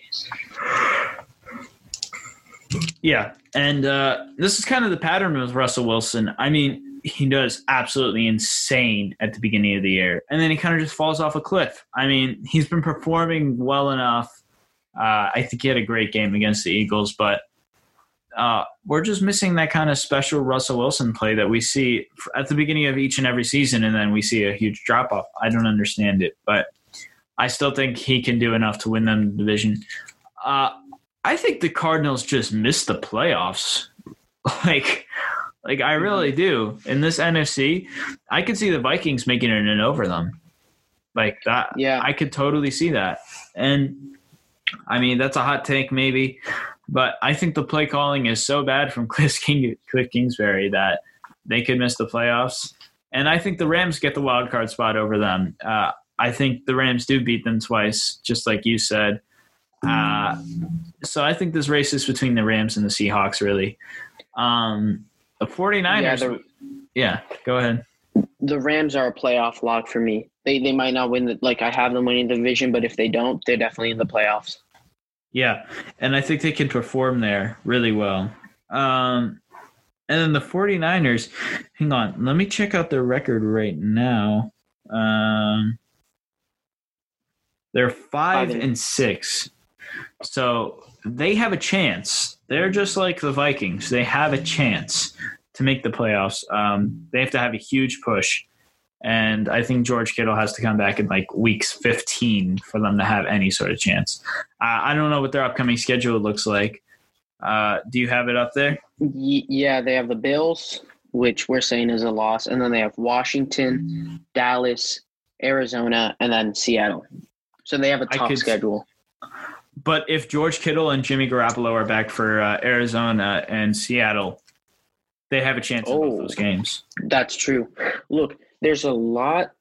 Yeah, and uh, this is kind of the pattern with Russell Wilson. I mean, he does absolutely insane at the beginning of the year, and then he kind of just falls off a cliff. I mean, he's been performing well enough. Uh, I think he had a great game against the Eagles, but uh, we're just missing that kind of special Russell Wilson play that we see at the beginning of each and every season, and then we see a huge drop off. I don't understand it, but I still think he can do enough to win them the division. Uh, I think the Cardinals just missed the playoffs. Like, like I really do. In this NFC, I could see the Vikings making it in over them. Like that. Yeah. I could totally see that. And I mean, that's a hot take, maybe, but I think the play calling is so bad from Cliff, King, Cliff Kingsbury that they could miss the playoffs. And I think the Rams get the wild card spot over them. Uh, I think the Rams do beat them twice, just like you said. Uh, so I think this race is between the Rams and the Seahawks, really. Um, the 49ers. Yeah, Yeah, go ahead. The Rams are a playoff lock for me. They they might not win the like I have them winning the division, but if they don't, they're definitely in the playoffs. Yeah, and I think they can perform there really well. Um, and then the 49ers, hang on, let me check out their record right now. Um, they're five Five and- and six. So they have a chance. They're just like the Vikings. They have a chance to make the playoffs. Um, they have to have a huge push. And I think George Kittle has to come back in like weeks 15 for them to have any sort of chance. I I don't know what their upcoming schedule looks like. Uh, do you have it up there? Yeah, they have the Bills, which we're saying is a loss, and then they have Washington, Dallas, Arizona, and then Seattle. So they have a tough could- schedule. But if George Kittle and Jimmy Garoppolo are back for uh, Arizona and Seattle, they have a chance in both Oh. those games. That's true. Look, there's a lot.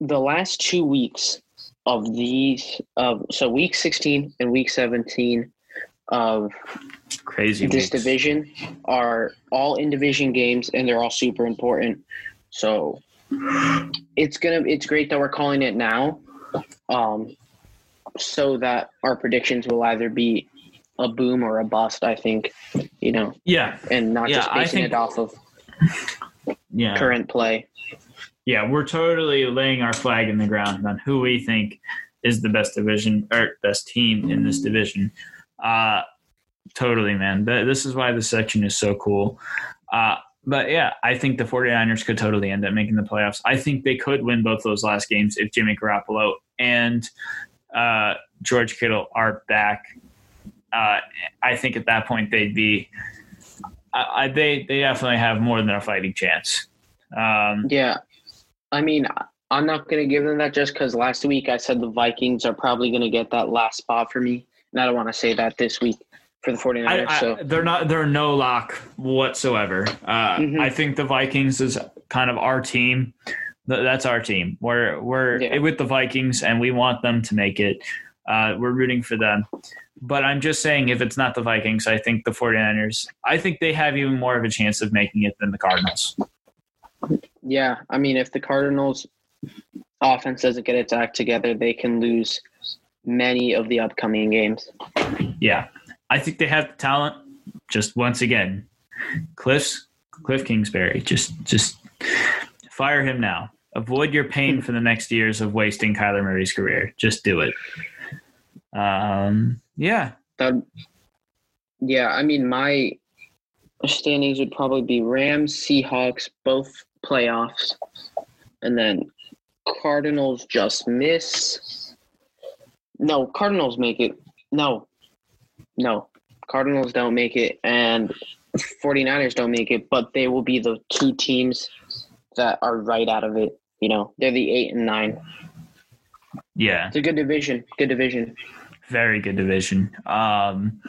The last two weeks of these, of so week 16 and week 17 of Crazy. this weeks. division are all in division games, and they're all super important. So it's gonna it's great that we're calling it now, um, so that our predictions will either be a boom or a bust. I think, you know, Yeah, and not Yeah, just basing think- it off of yeah, current play. yeah. We're totally laying our flag in the ground on who we think is the best division or best team in this division. Uh, totally, man. Th- This is why this section is so cool. Uh, but yeah, I think the 49ers could totally end up making the playoffs. I think they could win both those last games if Jimmy Garoppolo and uh, George Kittle are back. Uh, I think at that point they'd be. I, I, they they definitely have more than a fighting chance. Um, Yeah, I mean, I'm not gonna give them that just because last week I said the Vikings are probably gonna get that last spot for me, and I don't want to say that this week for the 49ers. I, I, so they're not. They're no lock whatsoever. Uh, Mhm. I think the Vikings is kind of our team. Th- That's our team. We're we're Yeah. with the Vikings, and we want them to make it. Uh, we're rooting for them. But I'm just saying, if it's not the Vikings, I think the 49ers. I think they have even more of a chance of making it than the Cardinals. yeah, I mean, if the Cardinals offense doesn't get its act together, they can lose many of the upcoming games. Yeah, I think they have the talent. Just once again, Cliff's Cliff Kingsbury. Just just fire him now. Avoid your pain for the next years of wasting Kyler Murray's career. Just do it. Um, yeah, yeah, I mean, my standings would probably be Rams, Seahawks, both playoffs, and then Cardinals just miss. No, Cardinals make it. No, no, Cardinals don't make it, and 49ers don't make it, but they will be the two teams that are right out of it. You know, they're the eight and nine. yeah, It's a good division. Good division. very good division. Um,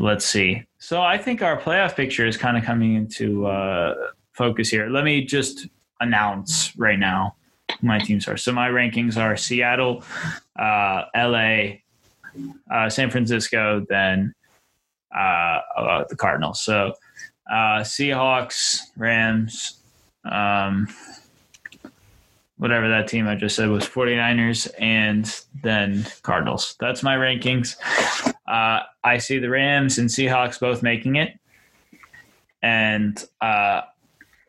let's see. So I think our playoff picture is kind of coming into uh, focus here. Let me just announce right now who my teams are. So my rankings are Seattle, uh, LA, uh, San Francisco, then uh, uh, the Cardinals. So uh, Seahawks, Rams, um, whatever that team I just said was 49ers, and then Cardinals. That's my rankings. Uh, I see the Rams and Seahawks both making it. And uh,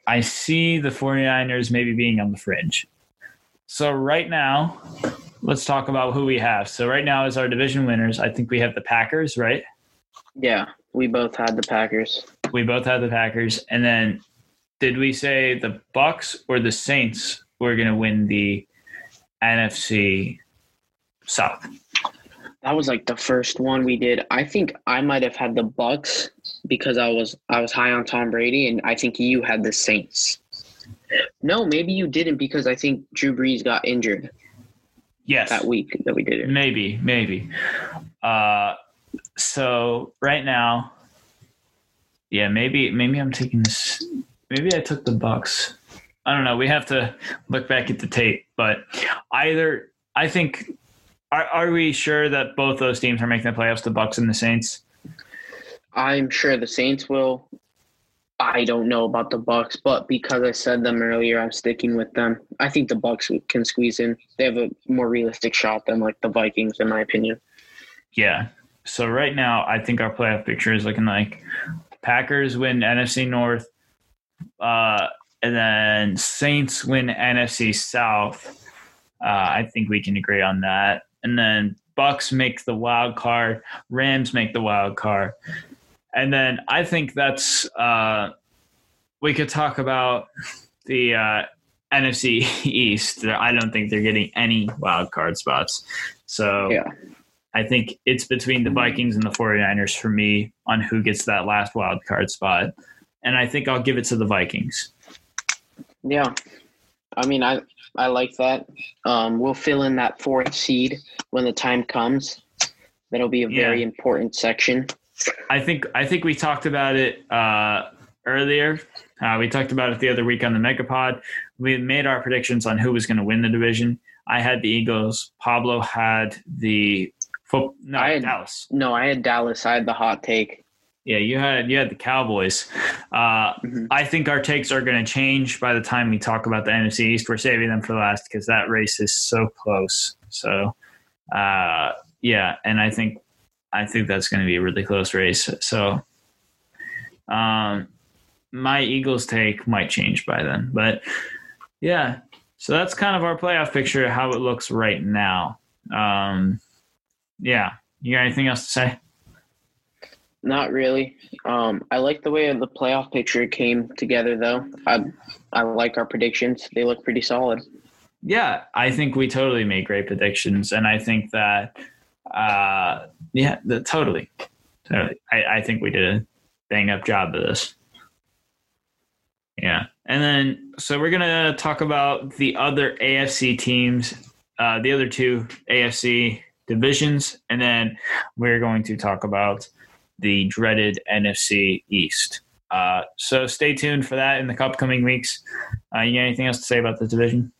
I see the 49ers maybe being on the fringe. So, right now, let's talk about who we have. So, right now, as our division winners, I think we have the Packers, right? Yeah, we both had the Packers. We both have the Packers. And then, did we say the Bucks or the Saints were going to win the NFC South? That was like the first one we did. I think I might have had the Bucks because I was I was high on Tom Brady, and I think you had the Saints. No, maybe you didn't because I think Drew Brees got injured Yes. that week that we did it. Maybe, maybe. Uh, so right now, yeah, maybe, maybe I'm taking this. Maybe I took the Bucks. I don't know. We have to look back at the tape, but either I think. Are, are we sure that both those teams are making the playoffs? The Bucks and the Saints. I'm sure the Saints will. I don't know about the Bucks, but because I said them earlier, I'm sticking with them. I think the Bucks can squeeze in. They have a more realistic shot than like the Vikings, in my opinion. Yeah. So right now, I think our playoff picture is looking like Packers win NFC North, uh, and then Saints win NFC South. Uh, I think we can agree on that. And then Bucks make the wild card, Rams make the wild card, and then I think that's uh, we could talk about the uh, NFC East. I don't think they're getting any wild card spots. So Yeah. I think it's between the Vikings and the 49ers for me on who gets that last wild card spot. And I think I'll give it to the Vikings. Yeah, I mean, I I like that. Um, we'll fill in that fourth seed when the time comes. That'll be a very Yeah. important section. I think I think we talked about it uh, earlier. Uh, we talked about it the other week on the Megapod. We made our predictions on who was going to win the division. I had the Eagles. Pablo had the no I had- Dallas. No, I had Dallas. I had the hot take. Yeah, you had you had the Cowboys. Uh, Mhm. I think our takes are going to change by the time we talk about the NFC East. We're saving them for last because that race is so close. So, uh, yeah, and I think I think that's going to be a really close race. So, um, my Eagles take might change by then, but yeah. So that's kind of our playoff picture, how it looks right now. Um, yeah, you got anything else to say? Not really. Um, I like the way the playoff picture came together, though. I I like our predictions. They look pretty solid. Yeah, I think we totally made great predictions, and I think that, uh, yeah, the, totally, totally. I, I think we did a bang up job of this. Yeah, and then so we're gonna talk about the other AFC teams, uh, the other two AFC divisions, and then we're going to talk about the dreaded NFC East. Uh, so stay tuned for that in the upcoming weeks. Uh, you got anything else to say about the division?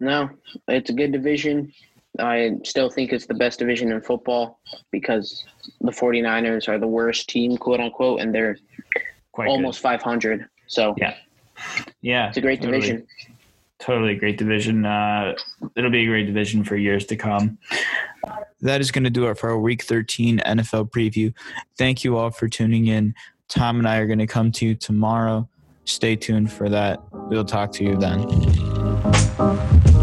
No, it's a good division. I still think it's the best division in football because the 49ers are the worst team, quote unquote, and they're Quite almost 500. So Yeah. yeah, it's a great totally. division. Totally great division. Uh, it'll be a great division for years to come. That is going to do it for our week 13 NFL preview. Thank you all for tuning in. Tom and I are going to come to you tomorrow. Stay tuned for that. We'll talk to you then.